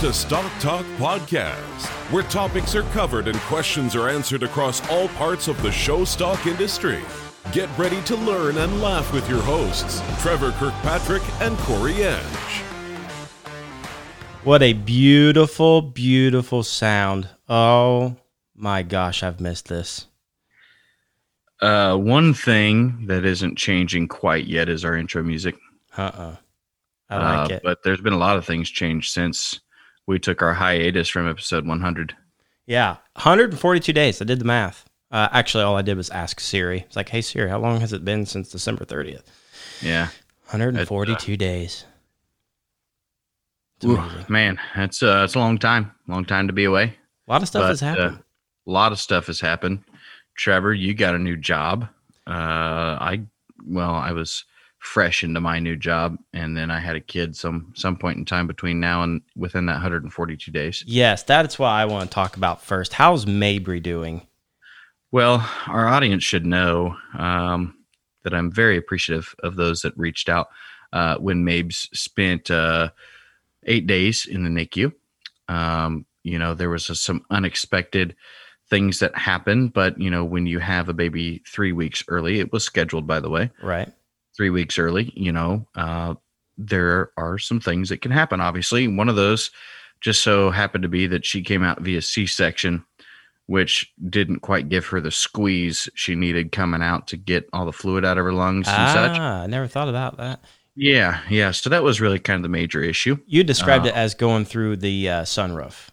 to Stock Talk Podcast, where topics are covered and questions are answered across all parts of the show stock industry. Get ready to learn and laugh with your hosts, Trevor Kirkpatrick and Corey Edge. What a beautiful, beautiful sound. Oh my gosh, I've missed this. Uh, one thing that isn't changing quite yet is our intro music. Uh uh I like Uh, it. But there's been a lot of things changed since we took our hiatus from episode 100. Yeah, 142 days. I did the math. Uh, actually, all I did was ask Siri. It's like, hey Siri, how long has it been since December 30th? Yeah. 142 days. Ooh, man, that's uh, it's a long time. Long time to be away. A lot of stuff But, has happened. uh, a lot of stuff has happened. Trevor, you got a new job. Uh, I well, I was fresh into my new job, and then I had a kid some some point in time between now and within that 142 days. yes, that's what I want to talk about first. How's Mabry doing? Well, our audience should know um, that I'm very appreciative of those that reached out uh, when Mabes spent uh, eight days in the NICU. Um, you know, there was some unexpected things that happened, but you know, when you have a baby three weeks early, it was scheduled, by the way, Right. Three weeks early. You know, uh, there are some things that can happen. Obviously, one of those just so happened to be that she came out via C-section which didn't quite give her the squeeze she needed coming out to get all the fluid out of her lungs and such. Ah, I never thought about that. Yeah, yeah. So that was really kind of the major issue. You described Uh, it as going through the uh, sunroof.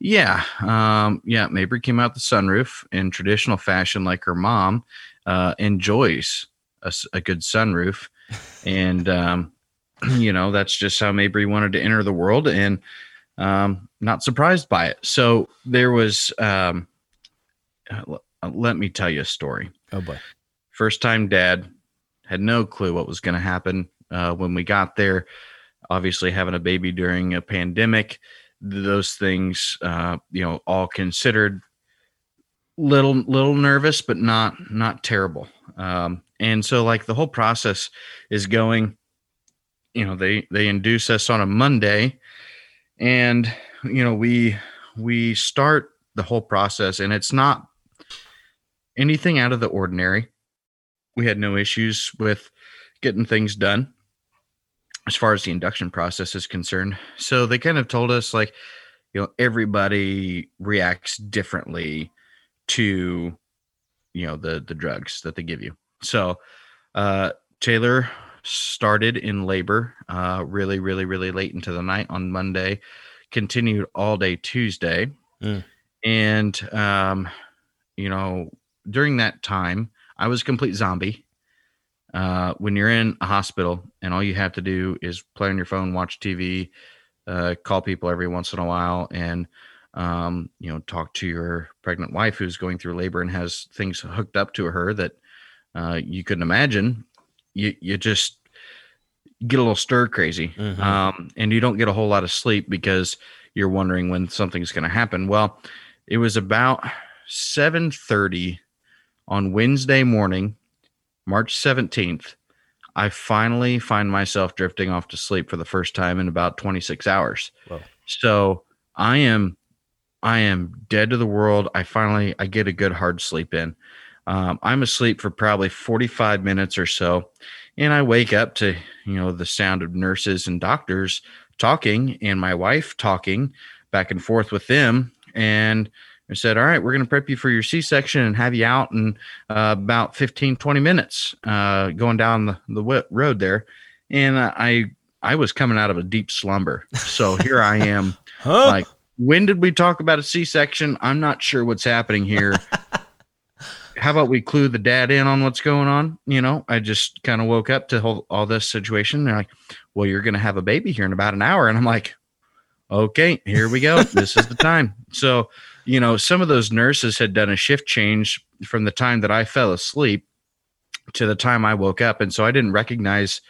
Yeah, um, yeah. Mabry came out the sunroof in traditional fashion, like her mom uh, enjoys a, a good sunroof, and um, you know that's just how Mabry wanted to enter the world, and um, not surprised by it. So there was. Um, uh, l- let me tell you a story. Oh boy. first time dad had no clue what was going to happen uh, when we got there obviously having a baby during a pandemic those things uh, you know all considered little little nervous but not not terrible um, and so like the whole process is going you know they they induce us on a monday and you know we we start the whole process and it's not anything out of the ordinary we had no issues with getting things done as far as the induction process is concerned. So they kind of told us like, you know, everybody reacts differently to, you know, the the drugs that they give you. So uh Taylor started in labor uh really, really, really late into the night on Monday, continued all day Tuesday. Mm. And um, you know, during that time, I was a complete zombie. Uh, when you're in a hospital and all you have to do is play on your phone, watch TV, uh, call people every once in a while, and um, you know, talk to your pregnant wife who's going through labor and has things hooked up to her that uh, you couldn't imagine. You you just get a little stir crazy, Mhm. um, and you don't get a whole lot of sleep because you're wondering when something's going to happen. Well, it was about seven thirty on Wednesday morning, March 17th, I finally find myself drifting off to sleep for the first time in about 26 hours. Whoa. So I am I am dead to the world. I finally I get a good hard sleep in. Um, I'm asleep for probably 45 minutes or so, and I wake up to you know the sound of nurses and doctors talking, and my wife talking back and forth with them, and I said, All right, we're going to prep you for your C section and have you out in uh, about 15, 20 minutes uh, going down the, the road there. And uh, I, I was coming out of a deep slumber. So here I am, Huh? like, when did we talk about a C section? I'm not sure what's happening here. How about we clue the dad in on what's going on? You know, I just kind of woke up to whole, all this situation. They're like, Well, you're going to have a baby here in about an hour. And I'm like, Okay, here we go. this is the time. So, you know, some of those nurses had done a shift change from the time that I fell asleep to the time I woke up. And so I didn't recognize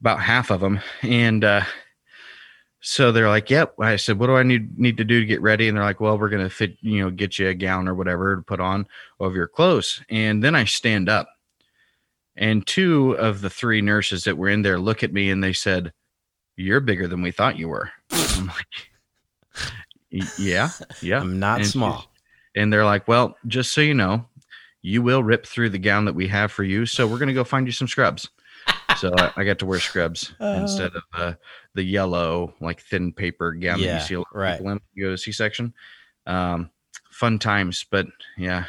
about half of them. And uh, so they're like, Yep. I said, What do I need need to do to get ready? And they're like, Well, we're gonna fit, you know, get you a gown or whatever to put on over your clothes. And then I stand up. And two of the three nurses that were in there look at me and they said, You're bigger than we thought you were. I'm like, yeah, yeah. I'm not And small. And they're like, well, just so you know, you will rip through the gown that we have for you. So we're going to go find you some scrubs. so I, I got to wear scrubs Uh. instead of uh, the yellow, like thin paper gown that you see a lot of right. people in you go to C section. Um, fun times, but yeah,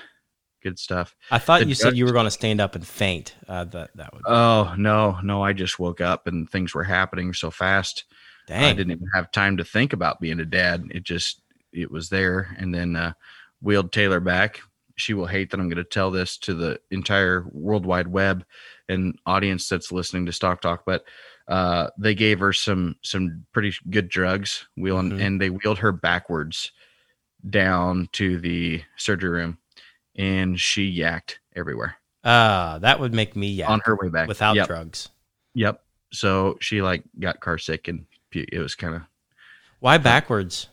good stuff. I thought the you said you were going to stand up and faint. Uh, that that would. Oh, no, no. I just woke up and things were happening so fast. Dang. I didn't even have time to think about being a dad. It just it was there, and then uh, wheeled Taylor back. She will hate that I'm going to tell this to the entire worldwide web and audience that's listening to Stock Talk, but uh, they gave her some some pretty good drugs, wheeling, Mhm. and they wheeled her backwards down to the surgery room, and she yacked everywhere Ah, that would make me yeah on her way back without Yep. drugs. Yep. So she like got car sick, and it was kind of Why backwards?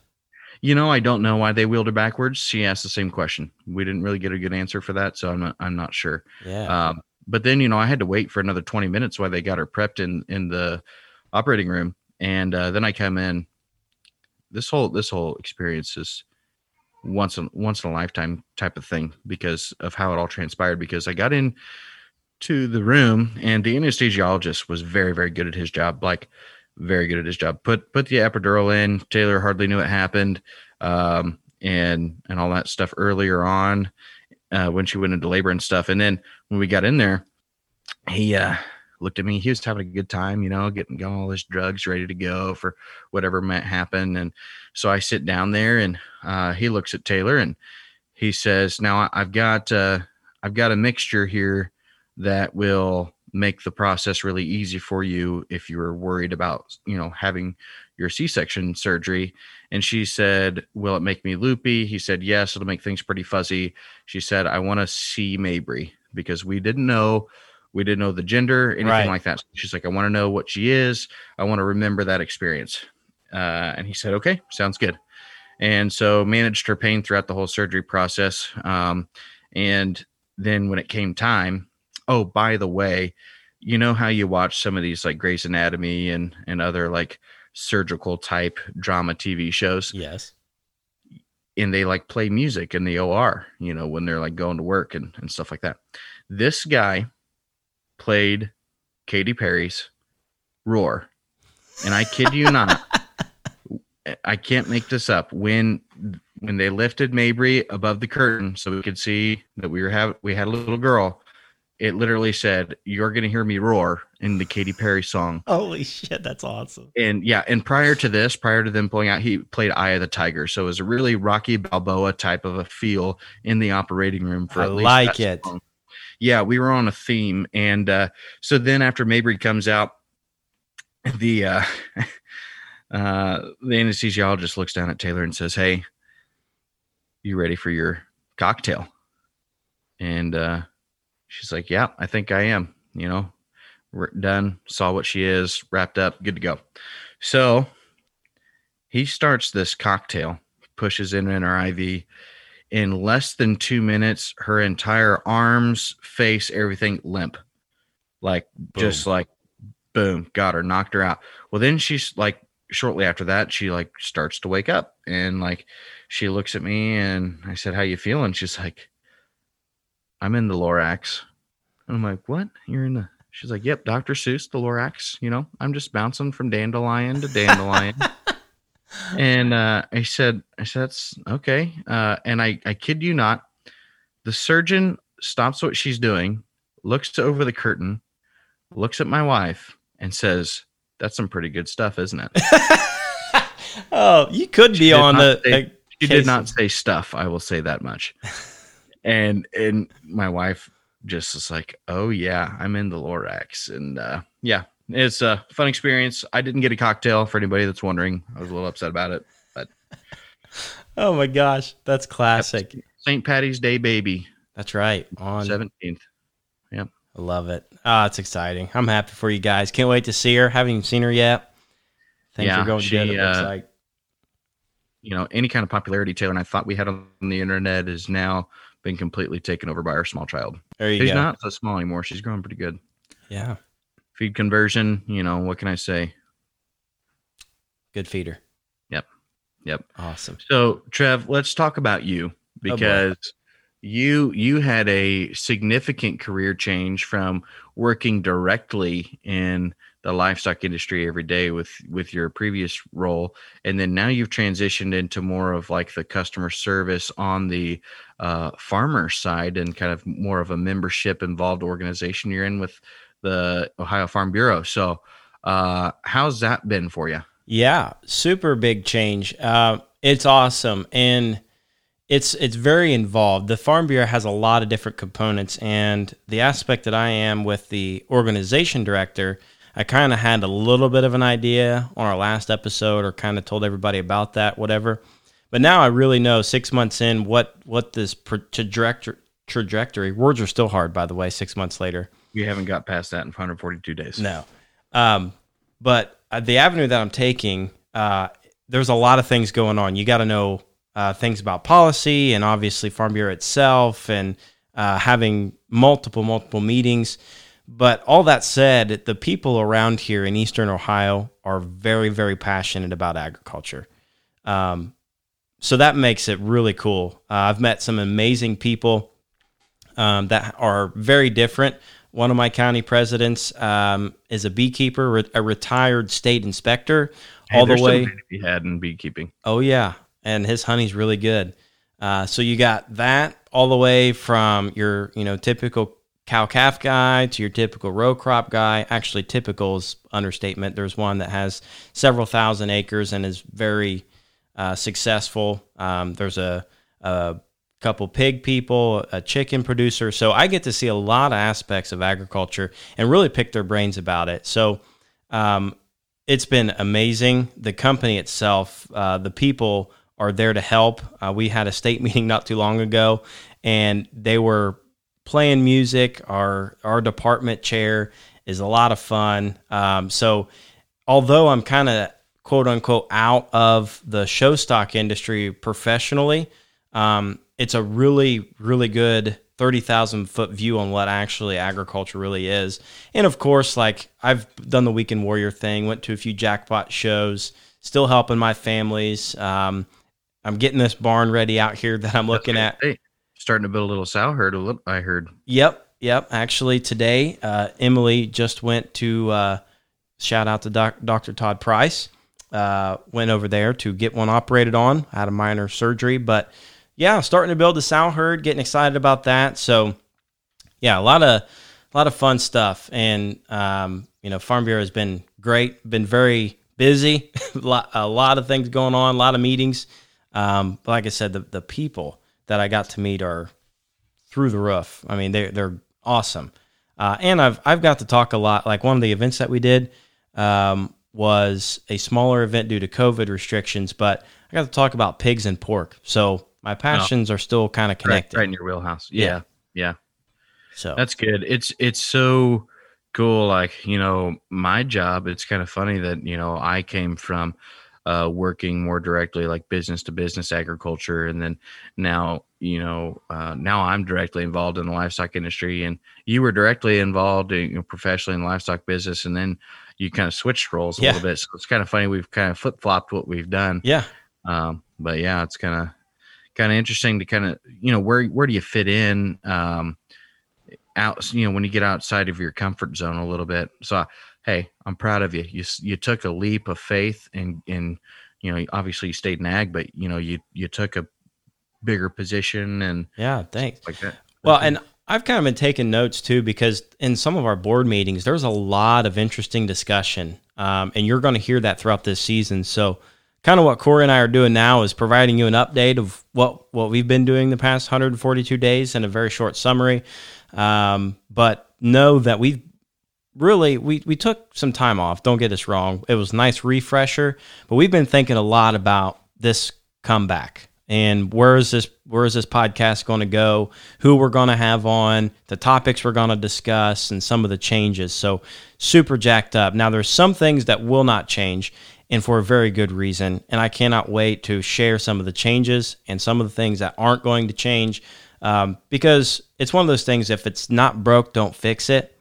You know, I don't know why they wheeled her backwards. She asked the same question. We didn't really get a good answer for that, so I'm not. I'm not sure. Yeah. Um, but then you know, I had to wait for another 20 minutes while they got her prepped in in the operating room, and uh, then I come in. This whole this whole experience is once in once in a lifetime type of thing because of how it all transpired. Because I got in to the room, and the anesthesiologist was very very good at his job. Like very good at his job. Put put the epidural in. Taylor hardly knew it happened, um, and and all that stuff earlier on uh, when she went into labor and stuff. And then when we got in there, he uh, looked at me. He was having a good time, you know, getting all his drugs ready to go for whatever might happen. And so I sit down there, and uh, he looks at Taylor and he says, "Now I've got uh, I've got a mixture here that will." make the process really easy for you if you were worried about you know having your c-section surgery and she said will it make me loopy he said yes it'll make things pretty fuzzy she said i want to see mabry because we didn't know we didn't know the gender anything Right. like that. She's like i want to know what she is. I want to remember that experience. Uh, and he said okay sounds good. And so managed her pain throughout the whole surgery process um, and then when it came time oh by the way you know how you watch some of these like Grey's Anatomy and and other like surgical type drama TV shows? Yes. And they like play music in the OR, you know, when they're like going to work and, and stuff like that. This guy played Katy Perry's Roar. And I kid you not, I can't make this up. When when they lifted Mabry above the curtain so we could see that we were have we had a little girl, it literally said, You're gonna hear me roar in the Katy Perry song Holy shit, that's awesome. and yeah, and prior to this, prior to them pulling out, he played Eye of the Tiger. So it was a really Rocky Balboa type of a feel in the operating room for I at least like it. song. Yeah, we were on a theme, and uh, so then after Mabry comes out, the uh, uh, the anesthesiologist looks down at Taylor and says, "Hey, you ready for your cocktail?" And uh, she's like, "Yeah, I think I am." You know, we're done. Saw what she is, wrapped up, good to go. So he starts this cocktail, pushes in in her IV. In less than two minutes, her entire arms, face, everything limp, like just like boom, got her, knocked her out. Well, then she's like, shortly after that, she like starts to wake up and like she looks at me and I said, "How you feeling?" She's like, "I'm in the Lorax." And I'm like, "What? You're in the?" She's like, "Yep, Dr. Seuss, the Lorax. You know, I'm just bouncing from dandelion to dandelion." and uh, I said, "I said that's okay." Uh, and I, I kid you not, the surgeon stops what she's doing, looks over the curtain, looks at my wife, and says, "That's some pretty good stuff, isn't it?" oh, you could be on the. say- She case did not say stuff. I will say that much. And and my wife just was like, "Oh yeah, I'm in the Lorax," and uh, yeah, it's a fun experience. I didn't get a cocktail for anybody that's wondering. I was a little upset about it. But oh my gosh, that's classic. St. Patty's Day, baby, That's right. On seventeenth. Yep, I love it. Ah, it's exciting. I'm happy for you guys. Can't wait to see her. Haven't even seen her yet. Things Yeah, are going she, good. It looks uh, like. You know, any kind of popularity Taylor and I thought we had on the internet is now been completely taken over by our small child. There you She's go. not so small anymore. She's growing pretty good. Yeah, Feed conversion. You know, what can I say? good feeder. Yep. Yep. Awesome. So, Trev, let's talk about you oh, boy. because you you had a significant career change from working directly in the livestock industry every day with with your previous role and then now you've transitioned into more of like the customer service on the uh, farmer side and kind of more of a membership involved organization you're in with the ohio farm bureau so uh, how's that been for you Yeah, super big change. Uh, it's awesome, and it's it's very involved. The Farm Bureau has a lot of different components, and the aspect that I am with the organization director, I kind of had a little bit of an idea on our last episode, or kind of told everybody about that, whatever. But now I really know six months in what what this trajectory trajectory. Words are still hard, by the way. Six months later. you haven't got past that in 142 days No. Um, but uh, the avenue that I'm taking, uh, there's a lot of things going on. You got to know uh, things about policy and obviously Farm Bureau itself and uh, having multiple, multiple meetings. But all that said, the people around here in Eastern Ohio are very, very passionate about agriculture. Um, so that makes it really cool. Uh, I've met some amazing people um, that are very different. One of my county presidents um, is a beekeeper, re- a retired state inspector, Hey, all the way. be had in beekeeping Oh yeah, and his honey's really good. Uh, so you got that all the way from your you know typical cow calf guy to your typical row crop guy. Actually, typical is understatement. There's one that has several thousand acres and is very uh, successful. Um, there's a, a couple pig people, a chicken producer. So I get to see a lot of aspects of agriculture and really pick their brains about it. So um, it's been amazing. The company itself, uh, the people are there to help. Uh, we had a state meeting not too long ago, and they were playing music. Our our department chair is a lot of fun. Um, so, although I'm kind of quote unquote out of the show stock industry professionally, um, it's a really really good. 30,000 foot view on what actually agriculture really is. And of course, like I've done the Weekend Warrior thing, went to a few jackpot shows, still helping my families. Um, I'm getting this barn ready out here that I'm looking at. Hey, starting to build a little sow herd. A little, I heard. Yep, yep. Actually, today, uh, Emily just went to uh, shout out to doc, Dr. Todd Price. Uh, went over there to get one operated on. Had a minor surgery, but yeah, starting to build the sow herd. Getting excited about that. So yeah, a lot of a lot of fun stuff. And um, you know, Farm Bureau has been great. Been very busy. a, lot, a lot of things going on. A lot of meetings. Um, but like I said, the the people that I got to meet are through the roof. I mean, they're they're awesome. Uh, and I've I've got to talk a lot. Like one of the events that we did um, was a smaller event due to COVID restrictions, but I got to talk about pigs and pork. So my passions are still kind of Right, connected. right in your wheelhouse. Yeah, Yeah. yeah. So That's good. It's it's so cool. Like you know, my job. It's kind of funny that you know I came from uh, working more directly, like business to business agriculture, and then now you know uh, now I'm directly involved in the livestock industry, and you were directly involved in, you know, professionally in the livestock business, and then you kind of switched roles a Yeah. little bit. So it's kind of funny. We've kind of flip flopped what we've done. yeah, Um, but yeah, it's kind of kind of interesting to kind of you know where where do you fit in um, out you know when you get outside of your comfort zone a little bit. So hey, I'm proud of you. You you took a leap of faith and and you know obviously you stayed in ag, but you know you you took a bigger position and yeah. Thanks. like that. Well, and I've kind of been taking notes too because in some of our board meetings, there's a lot of interesting discussion, um, and you're going to hear that throughout this season. So, kind of what Corey and I are doing now is providing you an update of what what we've been doing the past 142 days in a very short summary. Um, but know that we've really we we took some time off. Don't get us wrong; it was a nice refresher, but we've been thinking a lot about this comeback and where is this where is this podcast going to go? Who we're going to have on the topics we're going to discuss and some of the changes. So super jacked up. Now there's some things that will not change and for a very good reason and i cannot wait to share some of the changes and some of the things that aren't going to change um, because it's one of those things if it's not broke don't fix it.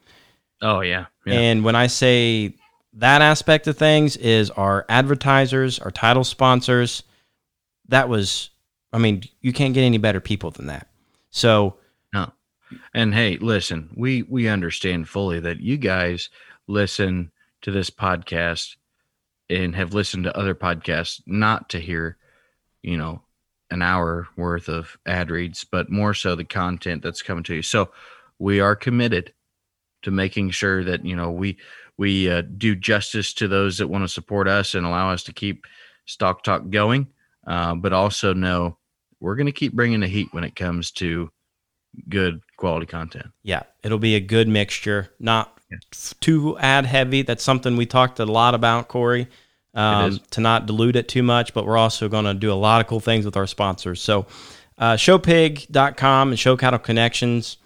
Oh yeah, yeah. and when I say that aspect of things is our advertisers, our title sponsors, that was, I mean, you can't get any better people than that. So, no. And hey, listen, we we understand fully that you guys listen to this podcast and have listened to other podcasts not to hear, you know, an hour worth of ad reads, but more so the content that's coming to you. So we are committed to making sure that you know we we uh, do justice to those that want to support us and allow us to keep stock talk going, uh, but also know we're going to keep bringing the heat when it comes to good quality content. Yeah, it'll be a good mixture, not yeah. too ad heavy. That's something we talked a lot about, Corey. Um, to not dilute it too much, but we're also going to do a lot of cool things with our sponsors. So, uh, showpig.com and show cattle connections.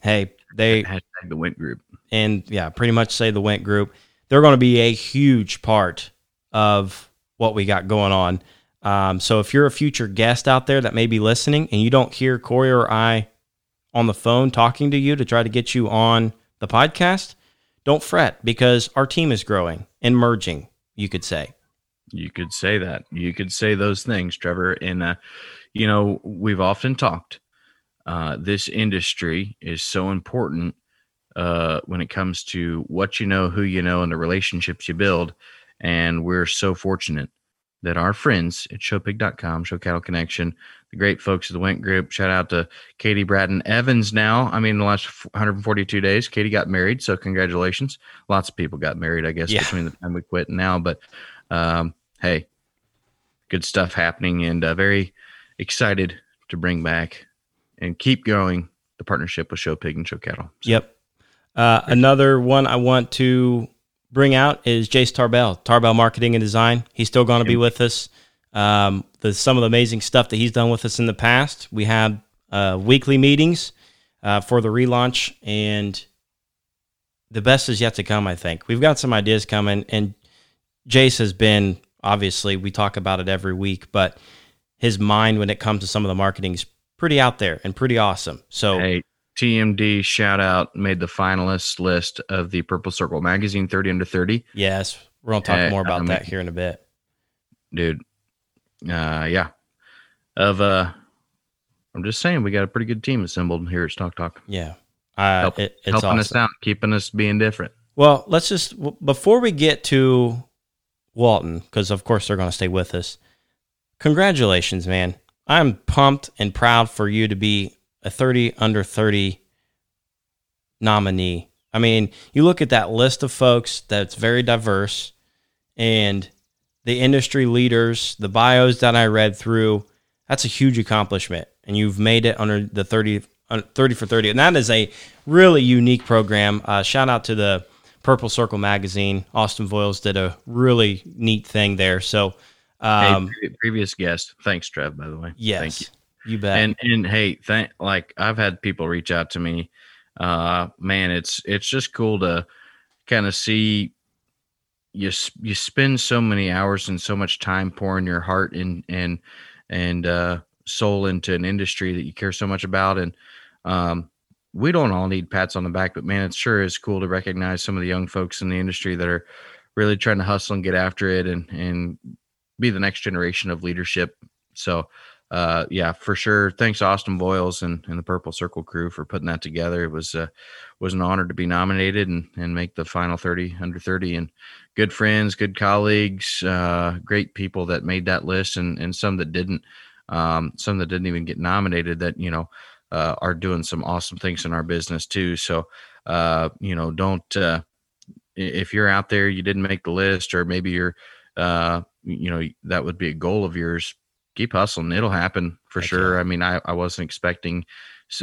Hey, they hashtag the Wendt Group, and yeah, pretty much say the Wendt Group. They're going to be a huge part of what we got going on. Um, so if you're a future guest out there that may be listening and you don't hear Corey or I on the phone talking to you to try to get you on the podcast, don't fret because our team is growing and merging, you could say. You could say that. You could say those things, Trevor. And, uh, you know, we've often talked. Uh, this industry is so important uh, when it comes to what you know, who you know, and the relationships you build. And we're so fortunate that our friends at showpig.com, Show Cattle Connection, the great folks of the Wendt Group, shout out to Katie Bratton Evans now. I mean, in the last 142 days, Katie got married. So congratulations. Lots of people got married, I guess, yeah. between the time we quit and now. But um, hey, good stuff happening and uh, very excited to bring back and keep going the partnership with Show Pig and Show Cattle. So. Yep. Uh, another one I want to bring out is Jace Tarbell, Tarbell Marketing and Design. He's still going to be with us. Um, the, some of the amazing stuff that he's done with us in the past. We have uh, weekly meetings uh, for the relaunch, and the best is yet to come. I think we've got some ideas coming, and Jace has been obviously we talk about it every week, but his mind when it comes to some of the marketing is pretty out there and pretty awesome. So hey, TMD shout out made the finalist list of the Purple Circle magazine 30 under 30. Yes, we're gonna talk more about that here in a bit, dude. Uh, yeah. Of uh, I'm just saying we got a pretty good team assembled here at Stock Talk. Yeah, uh, Help, it, helping awesome. us out, keeping us being different. Well, let's just before we get to Walton, because of course they're going to stay with us. Congratulations, man. I'm pumped and proud for you to be a 30 under 30 nominee. I mean, you look at that list of folks that's very diverse and the industry leaders, the bios that I read through, that's a huge accomplishment. And you've made it under the 30, 30 for 30. And that is a really unique program. Uh, shout out to the Purple Circle magazine. Austin Voiles did a really neat thing there. So, um, hey, previous guest, thanks, Trev. By the way, yes, thank you. Bet. And and hey, thank like I've had people reach out to me. Uh, man, it's it's just cool to kind of see you you spend so many hours and so much time pouring your heart and and and uh, soul into an industry that you care so much about and um, we don't all need pats on the back, but man, it sure is cool to recognize some of the young folks in the industry that are really trying to hustle and get after it and and be the next generation of leadership. So uh, yeah, for sure. Thanks Austin Voiles and, and the Purple Circle crew for putting that together. It was uh, was an honor to be nominated and, and make the final 30 under 30 and good friends, good colleagues, uh, great people that made that list and, and some that didn't, um, some that didn't even get nominated that, you know, uh, are doing some awesome things in our business too. So, uh, you know, don't uh, if you're out there, you didn't make the list, or maybe you're, uh, you know, that would be a goal of yours. Keep hustling; it'll happen for Thank sure. You. I mean, I, I wasn't expecting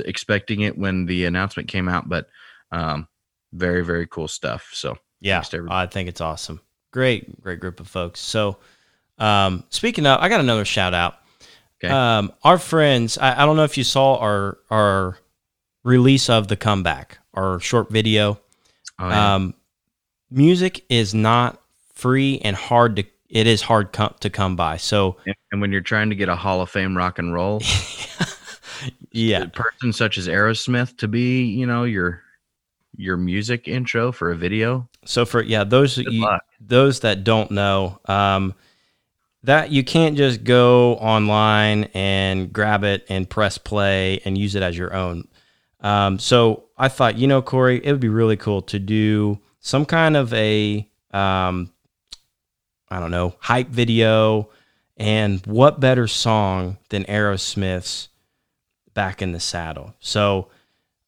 expecting it when the announcement came out, but um, very very cool stuff. So yeah, I think it's awesome. Great, great group of folks. So, um, speaking of, I got another shout out. Okay. Um, our friends, I, I, don't know if you saw our our release of the comeback, our short video. Oh, yeah. um, music is not free and hard to. It is hard com- to come by. So, and when you're trying to get a Hall of Fame rock and roll, yeah, a person such as Aerosmith to be, you know, your your music intro for a video. So for yeah, those you, those that don't know, um, that you can't just go online and grab it and press play and use it as your own. Um, so I thought, you know, Corey, it would be really cool to do some kind of a, um, I don't know, hype video. And what better song than Aerosmith's Back in the Saddle? So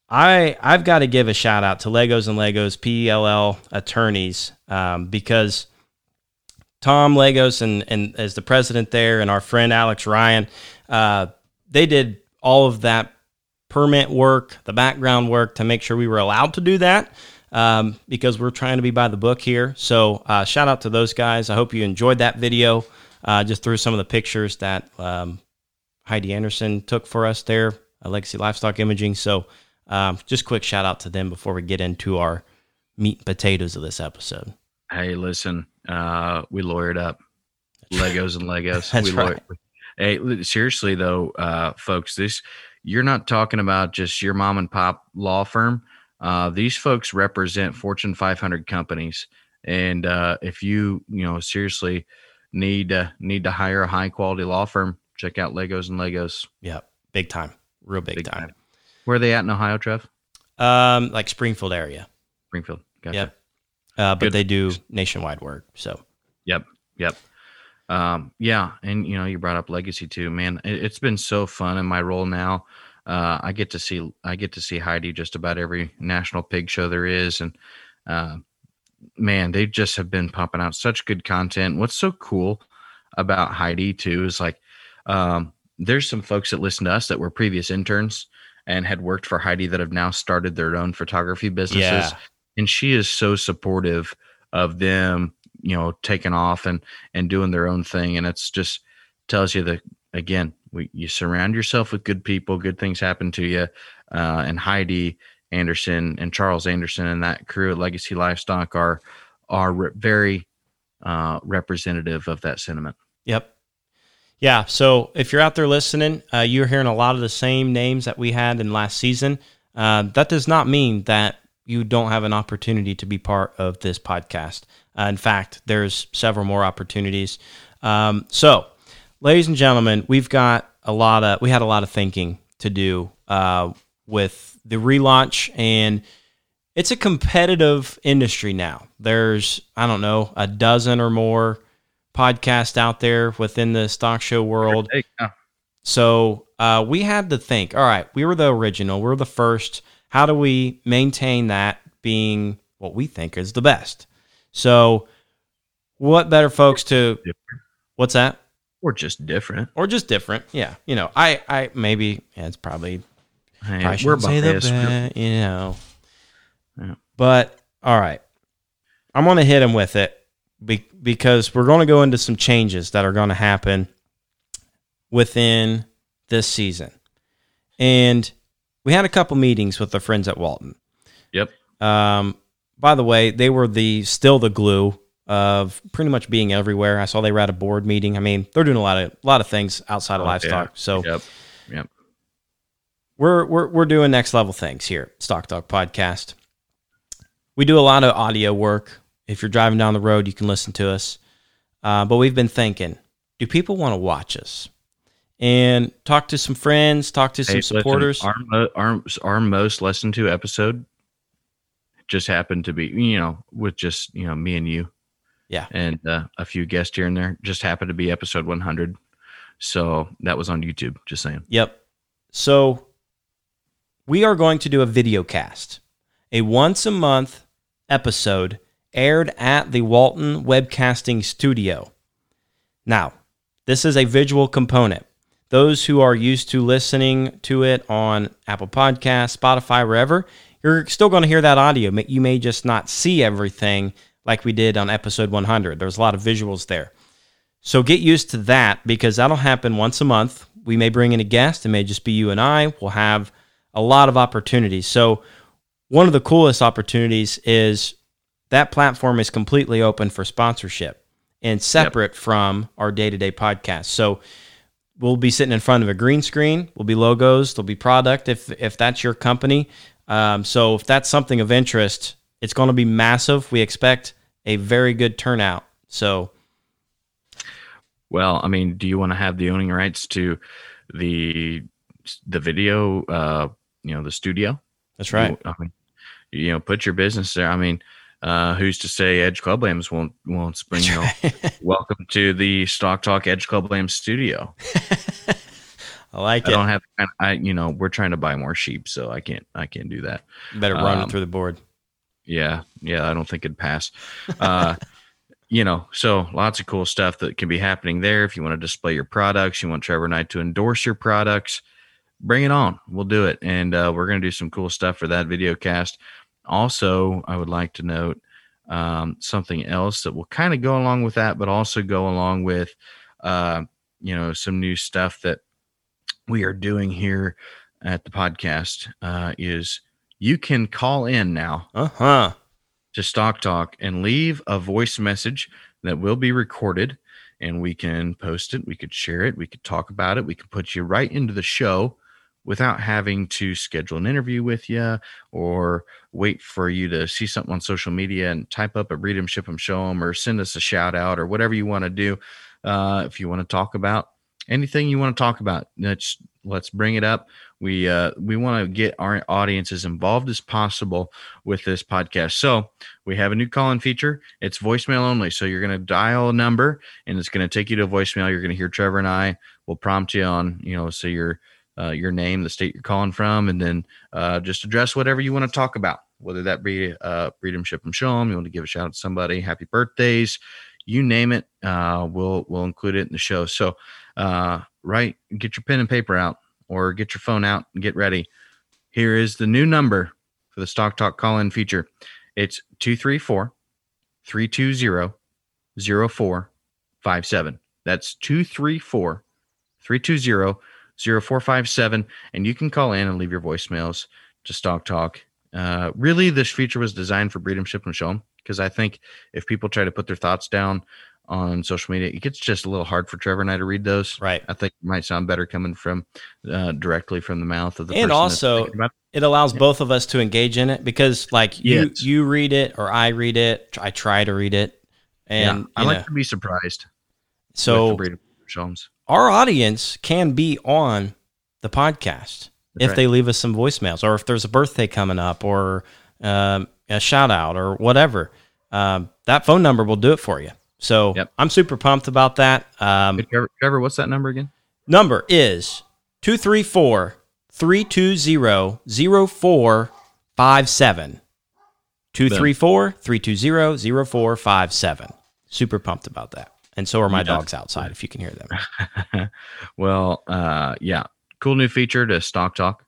I I've got to give a shout out to Legos and Legos PLL attorneys um, because Tom Legos and and as the president there and our friend Alex Ryan, uh, they did all of that permit work, the background work to make sure we were allowed to do that. Um, because we're trying to be by the book here. So, uh, shout out to those guys. I hope you enjoyed that video. Uh, just through some of the pictures that um, Heidi Anderson took for us there, Legacy Livestock Imaging. So, um, just quick shout out to them before we get into our meat and potatoes of this episode. Hey, listen, uh, we lawyered up. Legos and Legos. That's we right. Hey, seriously though, uh, folks, this you're not talking about just your mom and pop law firm. Uh, these folks represent Fortune 500 companies, and uh, if you you know seriously need uh, need to hire a high quality law firm, check out Legos and Legos. Yeah, big time, real big, Big time. time. Where are they at in Ohio, Trev? Um, like Springfield area. Springfield. Gotcha. Yep. Uh, but Good. they do nationwide work. So Yep. Yep. Um, yeah, and you know, you brought up legacy too, man. It, it's been so fun in my role now. Uh, I get to see I get to see Heidi just about every national pig show there is, and uh, man, they just have been pumping out such good content. What's so cool about Heidi too is like, um, there's some folks that listen to us that were previous interns and had worked for Heidi that have now started their own photography businesses yeah, and she is so supportive of them you know taking off and and doing their own thing and it's just tells you that again we, you surround yourself with good people good things happen to you uh, and heidi anderson and charles anderson and that crew at legacy livestock are are re- very uh, representative of that sentiment Yep. Yeah. So if you're out there listening, uh, you're hearing a lot of the same names that we had in last season. Uh, that does not mean that you don't have an opportunity to be part of this podcast. Uh, in fact, there's several more opportunities. Um, so, ladies and gentlemen, we've got a lot of we had a lot of thinking to do uh, with the relaunch and it's a competitive industry now. There's I don't know a dozen or more podcasts out there within the stock show world. So uh, we had to think. All right, we were the original. We are the first. How do we maintain that being what we think is the best? So, what better folks to? What's that? We're just different Or just different? Yeah, you know, I, I maybe yeah, it's probably hey, I we're say the biased. you know. Yeah. But all right, I'm gonna hit him with it be, because we're going to go into some changes that are going to happen within this season, and we had a couple meetings with the friends at Walton. Yep. Um, by the way, they were the still the glue of pretty much being everywhere. I saw they were at a board meeting. I mean, they're doing a lot of a lot of things outside of Oh, livestock. So Yep. Yep. we're we're we're doing next level things here, Stock Talk Podcast. We do a lot of audio work. If you're driving down the road, you can listen to us. Uh, but we've been thinking, do people want to watch us? And talk to some friends, talk to some Hey, listen, supporters. our, our our most listened to episode just happened to be you know with just you know me and you Yeah. and uh, a few guests here and there just happened to be episode 100 so that was on youtube just saying Yep. So we are going to do a video cast, a once a month episode aired at the Walton Webcasting Studio. Now, this is a visual component. Those who are used to listening to it on Apple Podcasts, Spotify, wherever, you're still going to hear that audio. You may just not see everything like we did on episode 100. There's a lot of visuals there. So get used to that because that'll happen once a month. We may bring in a guest. It may just be you and I. We'll have a lot of opportunities. So one of the coolest opportunities is that platform is completely open for sponsorship and separate from our day-to-day podcast. So we'll be sitting in front of a green screen. We'll be logos. There'll be product if if that's your company. Um, so if that's something of interest, it's going to be massive. We expect a very good turnout. So Well, I mean, do you want to have the owning rights to the the video? Uh, you know, the studio. That's right. You, I mean, you know, put your business there. I mean, uh, who's to say Edge Club Lambs won't won't spring you? know, welcome to the Stock Talk Edge Club Lambs studio. I like I it. I don't have. I you know we're trying to buy more sheep, so I can't I can't do that. Better run um, it through the board. Yeah, yeah, I don't think it'd pass. Uh, you know, so lots of cool stuff that can be happening there. If you want to display your products, you want Trevor I to endorse your products, bring it on. We'll do it, and uh, we're going to do some cool stuff for that video cast. Also, I would like to note um, something else that will kind of go along with that, but also go along with, uh, you know, some new stuff that we are doing here at the podcast. Uh, is you can call in now Uh huh. to Stock Talk and leave a voice message that will be recorded and we can post it. We could share it. We could talk about it. We could put you right into the show without having to schedule an interview with you or wait for you to see something on social media and type up a read them, ship them, show them, or send us a shout out or whatever you want to do. Uh, if you want to talk about anything you want to talk about, let's let's bring it up. We uh, we want to get our audience as involved as possible with this podcast. So we have a new call-in feature. It's voicemail only. So you're going to dial a number, and it's going to take you to a voicemail. You're going to hear Trevor and I will prompt you on, you know, say your uh, your name, the state you're calling from, and then uh, just address whatever you want to talk about. Whether that be uh, freedom, ship them, show them. You want to give a shout out to somebody, happy birthdays, you name it. Uh, we'll we'll include it in the show. So uh, right, get your pen and paper out, or get your phone out and get ready. Here is the new number for the Stock Talk call in feature. It's 234 320 0457. That's 234 320 0457. And you can call in and leave your voicemails to Stock Talk. Uh, really, this feature was designed for Breedem, Ship, and Show because I think if people try to put their thoughts down on social media, it gets just a little hard for Trevor and I to read those. Right. I think it might sound better coming from uh, directly from the mouth of the And person that's also, it. Allows both of us to engage in it because, like, you Yes. you read it or I read it. I try to read it, and yeah, I like know, to be surprised. so with the Breedem, Show'ems. our audience can be on the podcast if right. they leave us some voicemails or if there's a birthday coming up or um, a shout out or whatever. Um, that phone number will do it for you. So Yep. I'm super pumped about that. Um, Trevor, Trevor, what's that number again? number is 234 320 0457. 234 320 0457. Super pumped about that. And so are my dogs outside, if you can hear them. well, uh, yeah, cool new feature to Stock Talk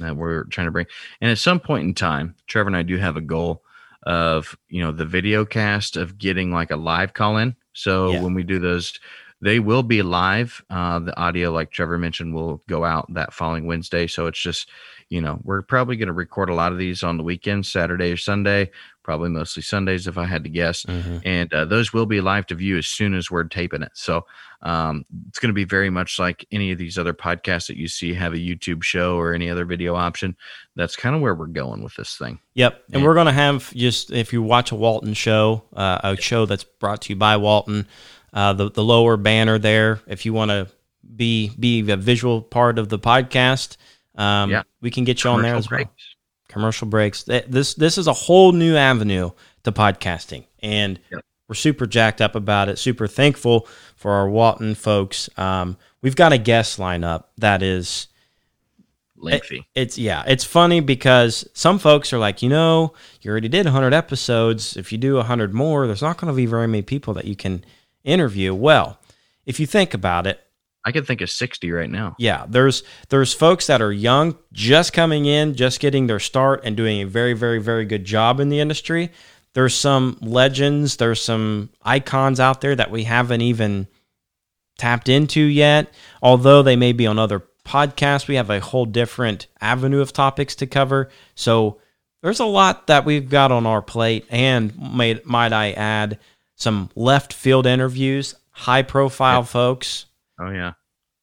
that we're trying to bring. And at some point in time, Trevor and I do have a goal of you know the video cast of getting like a live call in. So Yeah. when we do those, they will be live. Uh, the audio, like Trevor mentioned, will go out that following Wednesday. So it's just you know we're probably going to record a lot of these on the weekend, Saturday or Sunday. Probably mostly Sundays, if I had to guess Mhm. and uh, those will be live to view as soon as we're taping it. So um, it's going to be very much like any of these other podcasts that you see have a YouTube show or any other video option. That's kind of where we're going with this thing. Yep. And we're going to have just, if you watch a Walton show, uh, a show that's brought to you by Walton, uh, the, the lower banner there, if you want to be, be a visual part of the podcast, um, Yeah. we can get you on there as well. breaks. Commercial breaks. This this is a whole new avenue to podcasting, and Yep. we're super jacked up about it. Super thankful for our Walton folks. Um, we've got a guest lineup that is Lengthy. it's yeah, it's funny because some folks are like, you know, you already did 100 episodes. If you do 100 more, there's not going to be very many people that you can interview. Well, if you think about it, I can think of 60 right now. yeah, there's there's folks that are young, just coming in, just getting their start, and doing a very, very, very good job in the industry. There's some legends, there's some icons out there that we haven't even tapped into yet. Although they may be on other podcasts, we have a whole different avenue of topics to cover. So there's a lot that we've got on our plate, and might might I add some left field interviews, high profile folks. Oh, yeah.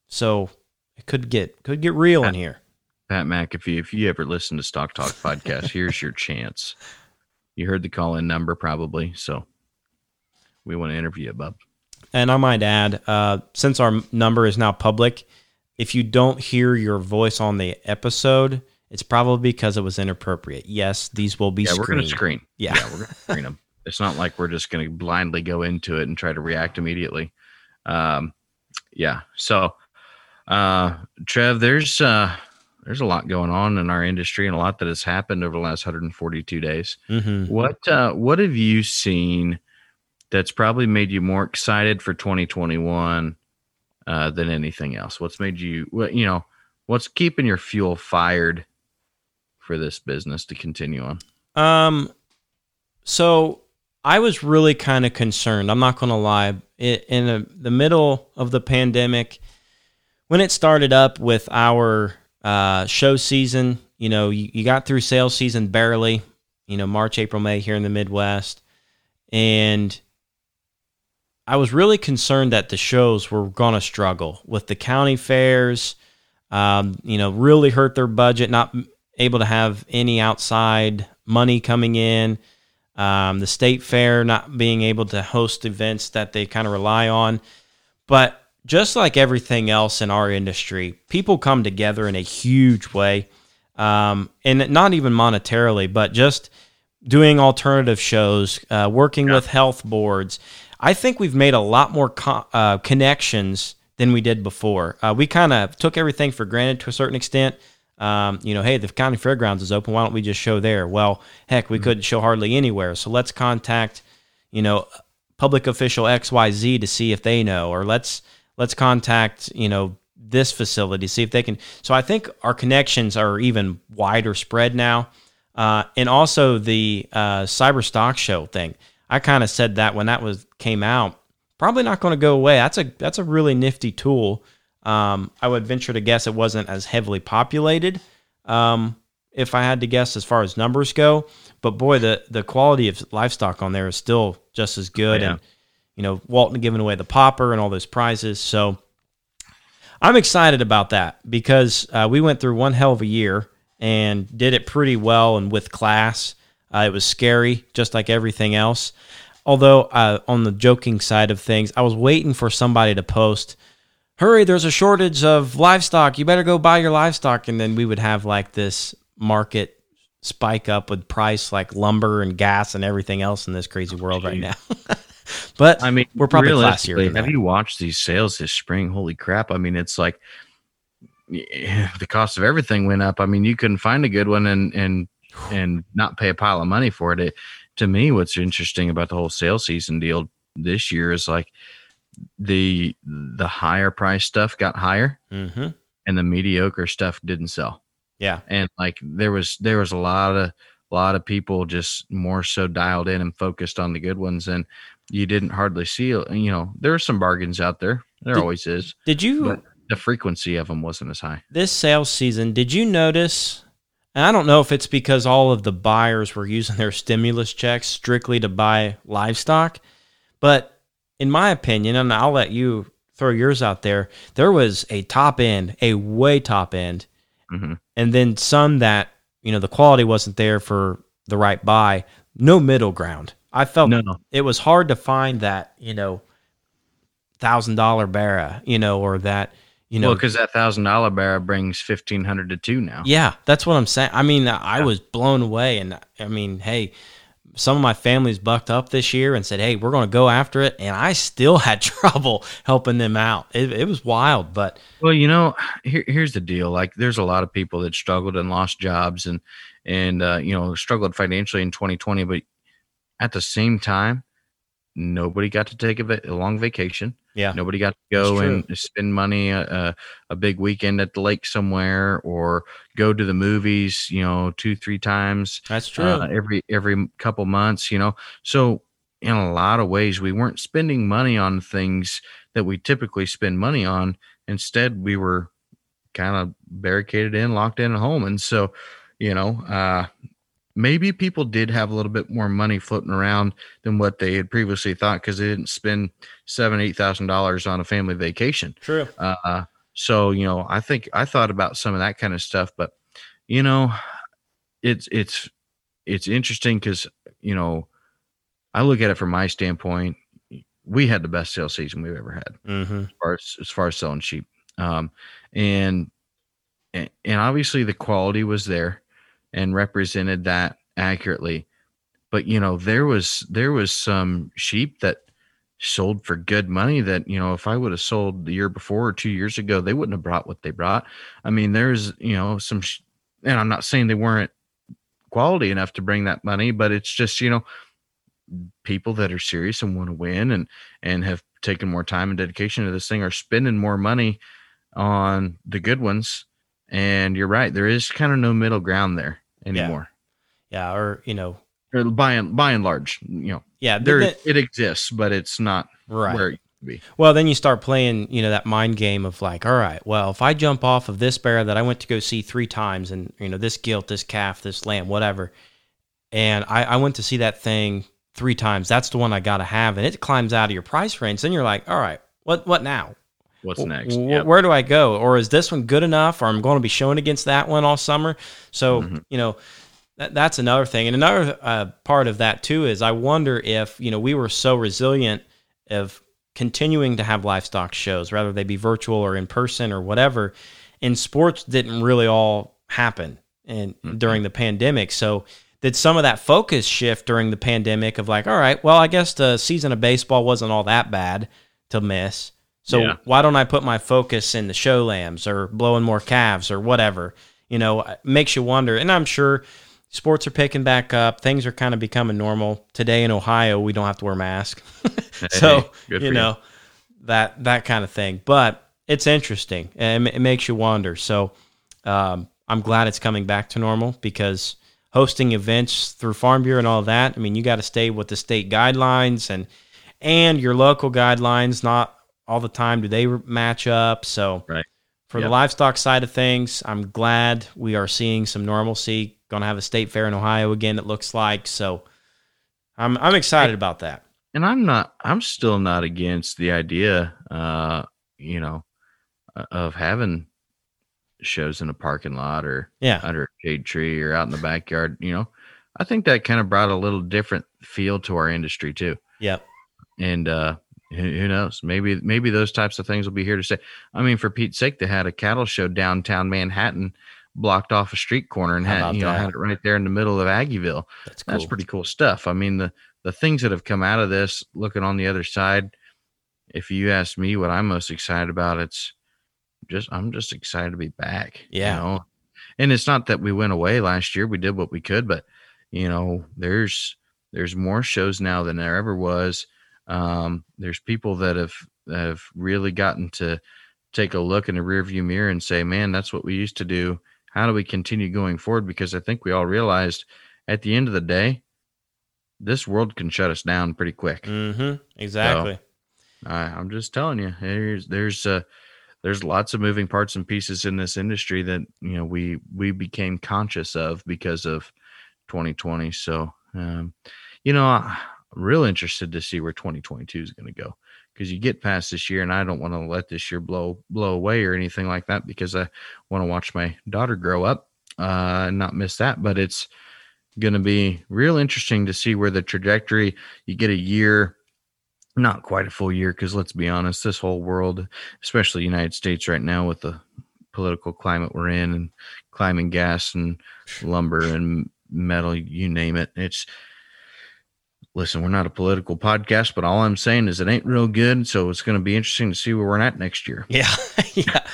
So it could get could get real in here. Pat McAfee, if you ever listen to Stock Talk podcast, here's your chance. You heard the call in number probably. So we want to interview you, bub. And I might add, uh, since our number is now public, if you don't hear your voice on the episode, it's probably because it was inappropriate. Yes, these will be yeah, screened. we're going to screen. Yeah. yeah, we're going to screen them. It's not like we're just going to blindly go into it and try to react immediately. Um, yeah. So, uh, Trev, there's uh, there's a lot going on in our industry and a lot that has happened over the last 142 days. Mhm. What uh, what have you seen that's probably made you more excited for 2021 uh, than anything else? What's made you what you know? What's keeping your fuel fired for this business to continue on? Um, so I was really kind of concerned. I'm not going to lie. I- In a, the middle of the pandemic, when it started up with our uh, show season, you know, you, you got through sales season barely, you know, March, April, May here in the Midwest. And I was really concerned that the shows were going to struggle with the county fairs, um, you know, really hurt their budget, not able to have any outside money coming in. Um, the state fair not being able to host events that they kind of rely on. But just like everything else in our industry, people come together in a huge way. Um, and not even monetarily, but just doing alternative shows, uh, working with health boards. I think we've made a lot more co- uh, connections than we did before. Uh, we kind of took everything for granted to a certain extent. Um, you know, hey, the county fairgrounds is open. Why don't we just show there? Well, heck, we couldn't show hardly anywhere. So let's contact, you know, public official XYZ to see if they know, or let's let's contact, you know, this facility, to see if they can. So I think our connections are even wider spread now. Uh, and also the uh, cyber stock show thing. I kind of said that when that was came out. Probably not going to go away. That's a that's a really nifty tool. Um, I would venture to guess it wasn't as heavily populated. Um, if I had to guess, as far as numbers go, but boy, the the quality of livestock on there is still just as good. Yeah. And you know, Walton giving away the popper and all those prizes. So I'm excited about that because uh, we went through one hell of a year and did it pretty well and with class. Uh, it was scary, just like everything else. Although, uh, on the joking side of things, I was waiting for somebody to post, Hurry, there's a shortage of livestock. You better go buy your livestock. And then we would have like this market spike up with price like lumber and gas and everything else in this crazy world right now. but I mean, we're probably classier Have that. you watched these sales this spring? Holy crap! I mean, it's like yeah, the cost of everything went up. I mean, you couldn't find a good one and and and not pay a pile of money for it. it. To me, what's interesting about the whole sales season deal this year is like the the higher price stuff got higher hmm and the mediocre stuff didn't sell. Yeah. and like there was there was a lot of a lot of people just more so dialed in and focused on the good ones and you didn't hardly see you know there are some bargains out there there Did- always is Did you but the frequency of them wasn't as high this sales season, did you notice? And I don't know if it's because all of the buyers were using their stimulus checks strictly to buy livestock, but in my opinion, and I'll let you throw yours out there, there was a top end, a way top end, hmm and then some that, you know, the quality wasn't there for the right buy, no middle ground. I felt no. it was hard to find that, you know, thousand dollar barrow, you know, or that, you know, well because that thousand dollar barrow brings 1500 to two now. Yeah, that's what I'm saying. I mean, I was blown away, and I mean, hey, some of my families bucked up this year and said, "Hey, we're going to go after it," and I still had trouble helping them out. It, it was wild, but Well, you know, here, here's the deal. Like, there's a lot of people that struggled and lost jobs and and uh, you know struggled financially in 2020, but at the same time, nobody got to take a, va- a long vacation. yeah, Nobody got to go and spend money uh, uh, a big weekend at the lake somewhere or go to the movies. You know, two three times that's true. uh, every every couple months. You know, so in a lot of ways, we weren't spending money on things that we typically spend money on. Instead, we were kind of barricaded in, locked in at home, and so you know, uh, maybe people did have a little bit more money floating around than what they had previously thought because they didn't spend seven, eight thousand dollars on a family vacation. true. Uh, so you know, I think I thought about some of that kind of stuff, but you know, it's it's it's interesting because you know, I look at it from my standpoint. we had the best sales season we've ever had Mm-hmm. as far as, as far as selling sheep. Um, and and and obviously the quality was there and represented that accurately. But you know, there was there was some sheep that sold for good money that you know if I would have sold the year before or two years ago, they wouldn't have brought what they brought. I mean, there's you know some, sh- and I'm not saying they weren't quality enough to bring that money, but it's just you know people that are serious and want to win and and have taken more time and dedication to this thing are spending more money on the good ones. And you're right, there is kind of no middle ground there anymore. Yeah, or you know, Or by and by and large, you know, yeah, there then- it exists, but it's not right. where it used to be. Well, then you start playing, you know, that mind game of like, all right, well, if I jump off of this bear that I went to go see three times, and you know, this gilt, this calf, this lamb, whatever, and I, I went to see that thing three times, that's the one I got to have, and it climbs out of your price range. Then you're like, all right, what what now? What's next? wh- Yep. Where do I go? Or is this one good enough? Or I'm going to be showing against that one all summer. So Mhm. you know, that, that's another thing. And another uh, part of that too is I wonder if you know we were so resilient of continuing to have livestock shows, whether they be virtual or in person or whatever. And sports didn't really all happen and Mhm. during the pandemic. So did some of that focus shift during the pandemic of like, all right, well, I guess the season of baseball wasn't all that bad to miss. So Yeah. why don't I put my focus in the show lambs or blowing more calves or whatever? You know, it makes you wonder. And I'm sure sports are picking back up. Things are kind of becoming normal. Today in Ohio, we don't have to wear masks. so, Hey, you know, that that kind of thing. But it's interesting and it makes you wonder. So, um, I'm glad it's coming back to normal because hosting events through Farm Bureau and all that. I mean, you got to stay with the state guidelines and and your local guidelines. Not all the time do they match up. So, Right. for the livestock side of things, I'm glad we are seeing some normalcy. Going to have a state fair in Ohio again. It looks like so. I'm I'm excited about that. and I'm not I'm still not against the idea uh you know of having shows in a parking lot or Yeah, under a shade tree or out in the backyard you know I think that kind of brought a little different feel to our industry too yep, and uh who, knows maybe maybe those types of things will be here to stay I mean for Pete's sake they had a cattle show downtown Manhattan blocked off a street corner and had you know that? had it right there in the middle of Aggieville that's cool. that's pretty cool stuff. I mean, the the things that have come out of this, looking on the other side, if you ask me what I'm most excited about, it's just I'm just excited to be back. Yeah. You know? And it's not that we went away last year. We did what we could, but you know, there's there's more shows now than there ever was. Um, there's people that have have really gotten to take a look in the rearview mirror and say, Man, that's what we used to do. How do we continue going forward? Because I think we all realized at the end of the day, this world can shut us down pretty quick. Mm-hmm. Exactly. I, I'm just telling you, there's there's uh, there's lots of moving parts and pieces in this industry that you know we we became conscious of because of 2020. So um, you know, I'm real interested to see where 2022 is going to go because you get past this year, and I don't want to let this year blow blow away or anything like that because I want to watch my daughter grow up uh, and not miss that. But it's going to be real interesting to see where the trajectory. You get a year not quite a full year because let's be honest this whole world especially united states right now with the political climate we're in and climbing gas and lumber and metal you name it it's listen we're not a political podcast but all i'm saying is it ain't real good so it's going to be interesting to see where we're at next year Yeah, yeah.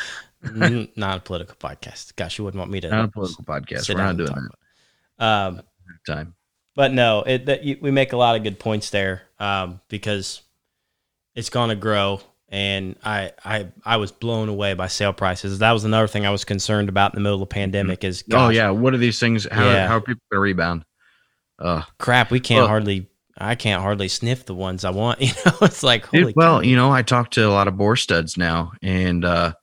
Not a political podcast. Gosh, you wouldn't want me to. not a political podcast we're not doing it. Um, that time but no, it that you, we make a lot of good points there um, because it's going to grow, and I I I was blown away by sale prices. That was another thing I was concerned about in the middle of the pandemic. Is oh yeah what are these things how, Yeah. how are people going to rebound uh crap, we can't Well- hardly. I can't hardly sniff the ones I want. You know, it's like Dude, holy. well, cow. you know, I talk to a lot of boar studs now, and uh,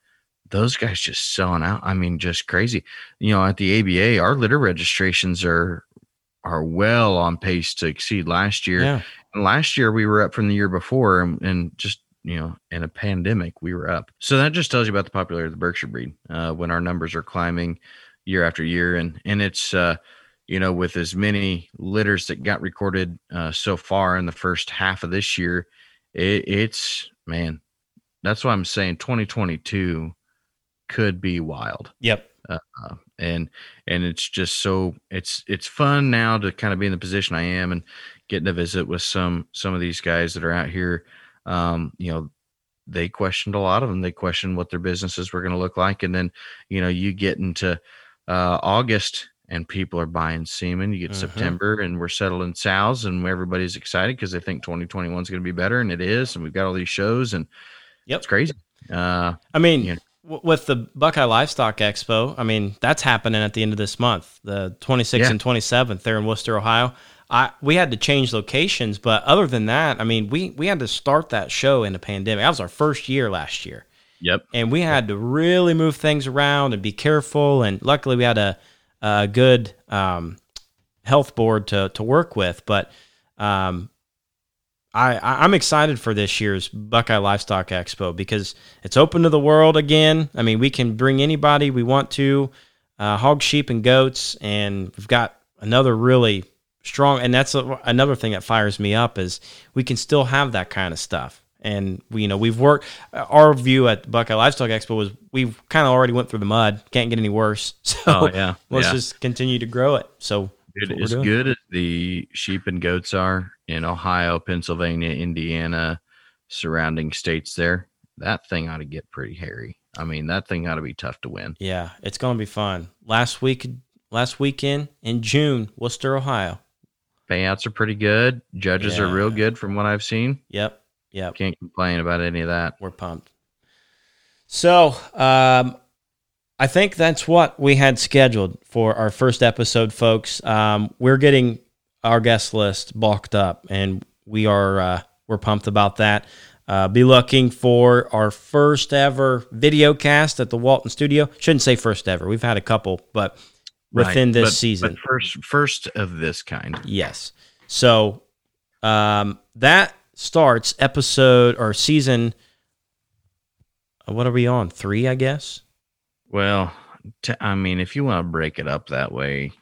those guys just selling out. I mean, just crazy. You know, at the ABA, our litter registrations are are well on pace to exceed last year. yeah, And last year we were up from the year before, and, and just you know, in a pandemic we were up. So that just tells you about the popularity of the Berkshire breed uh, when our numbers are climbing year after year, and and it's. Uh, you know, with as many litters that got recorded uh, so far in the first half of this year it, it's man, that's why I'm saying 2022 could be wild. Yep. Uh, and and it's just so it's it's fun now to kind of be in the position I am and getting to visit with some some of these guys that are out here. Um, you know, they questioned a lot of them. They questioned what their businesses were going to look like, and then you know you get into uh, August and people are buying semen. You get Mhm. September and we're settled in sows and everybody's excited because they think 2021 is going to be better, and it is. And we've got all these shows, and Yep. it's crazy. Uh, I mean, Yeah. w- with the Buckeye Livestock Expo, I mean, that's happening at the end of this month, the 26th Yeah. and 27th there in Wooster, Ohio. I we had to change locations, but other than that, I mean, we we had to start that show in a pandemic. That was our first year last year. yep. and we had to really move things around and be careful. And luckily, we had a, a good um, health board to to work with. But um, I I'm excited for this year's Buckeye Livestock Expo because it's open to the world again. I mean, we can bring anybody we want to, uh, hog, sheep, and goats, and we've got another really strong. And that's a, another thing that fires me up is we can still have that kind of stuff. And we, you know, we've worked. Uh, our view at Buckeye Livestock Expo was we've kind of already went through the mud. Can't get any worse. So Oh yeah. let's yeah. just continue to grow it. So Dude, as good as the sheep and goats are in Ohio, Pennsylvania, Indiana, surrounding states there, that thing ought to get pretty hairy. I mean, that thing ought to be tough to win. yeah, it's gonna be fun. Last week, last weekend in June, Wooster, Ohio. Payouts are pretty good. Judges are real good from what I've seen. Yep, yep. Can't complain about any of that. we're pumped. So, um, I think that's what we had scheduled for our first episode, folks. Um, we're getting our guest list bulked up, and we are uh, we're pumped about that. Uh, be looking for our first ever video cast at the Walton Studio. Shouldn't say first ever. We've had a couple, but within Right. this But- season, But first, first of this kind. Yes. So um, that starts episode or season. uh, What are we on? Three, I guess. Well, t- I mean, if you want to break it up that way,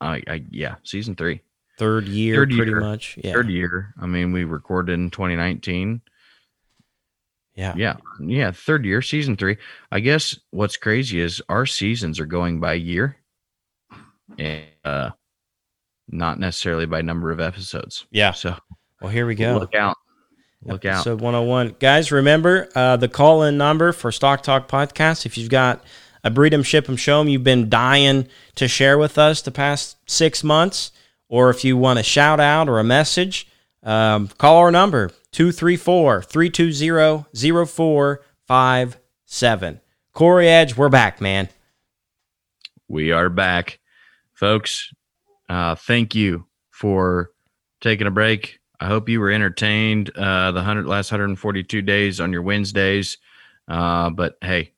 I, I yeah, season three, Third year, Third pretty year. much. Yeah. third year. I mean, we recorded in 2019. yeah. Yeah, yeah, third year, season three. I guess what's crazy is our seasons are going by year, and uh, not necessarily by number of episodes. Yeah. So Well, here we go. look out, look out. Episode 101. Guys, remember uh, the call in number for Stock Talk Podcast. If you've got a breed them, ship breed 'em, ship 'em, show 'em you've been dying to share with us the past six months, or if you want a shout out or a message, um, call our number 234 320 0457. Corey Edge, we're back, man. we are back, folks. Uh, thank you for taking a break. I hope you were entertained uh, the hundred last 142 days on your Wednesdays. Uh, but hey,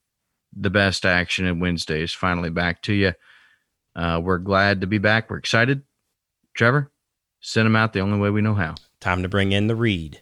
the best action in Wednesdays finally back to you. Uh, we're glad to be back. We're excited. Trevor, send them out the only way we know how. Time to bring in the read.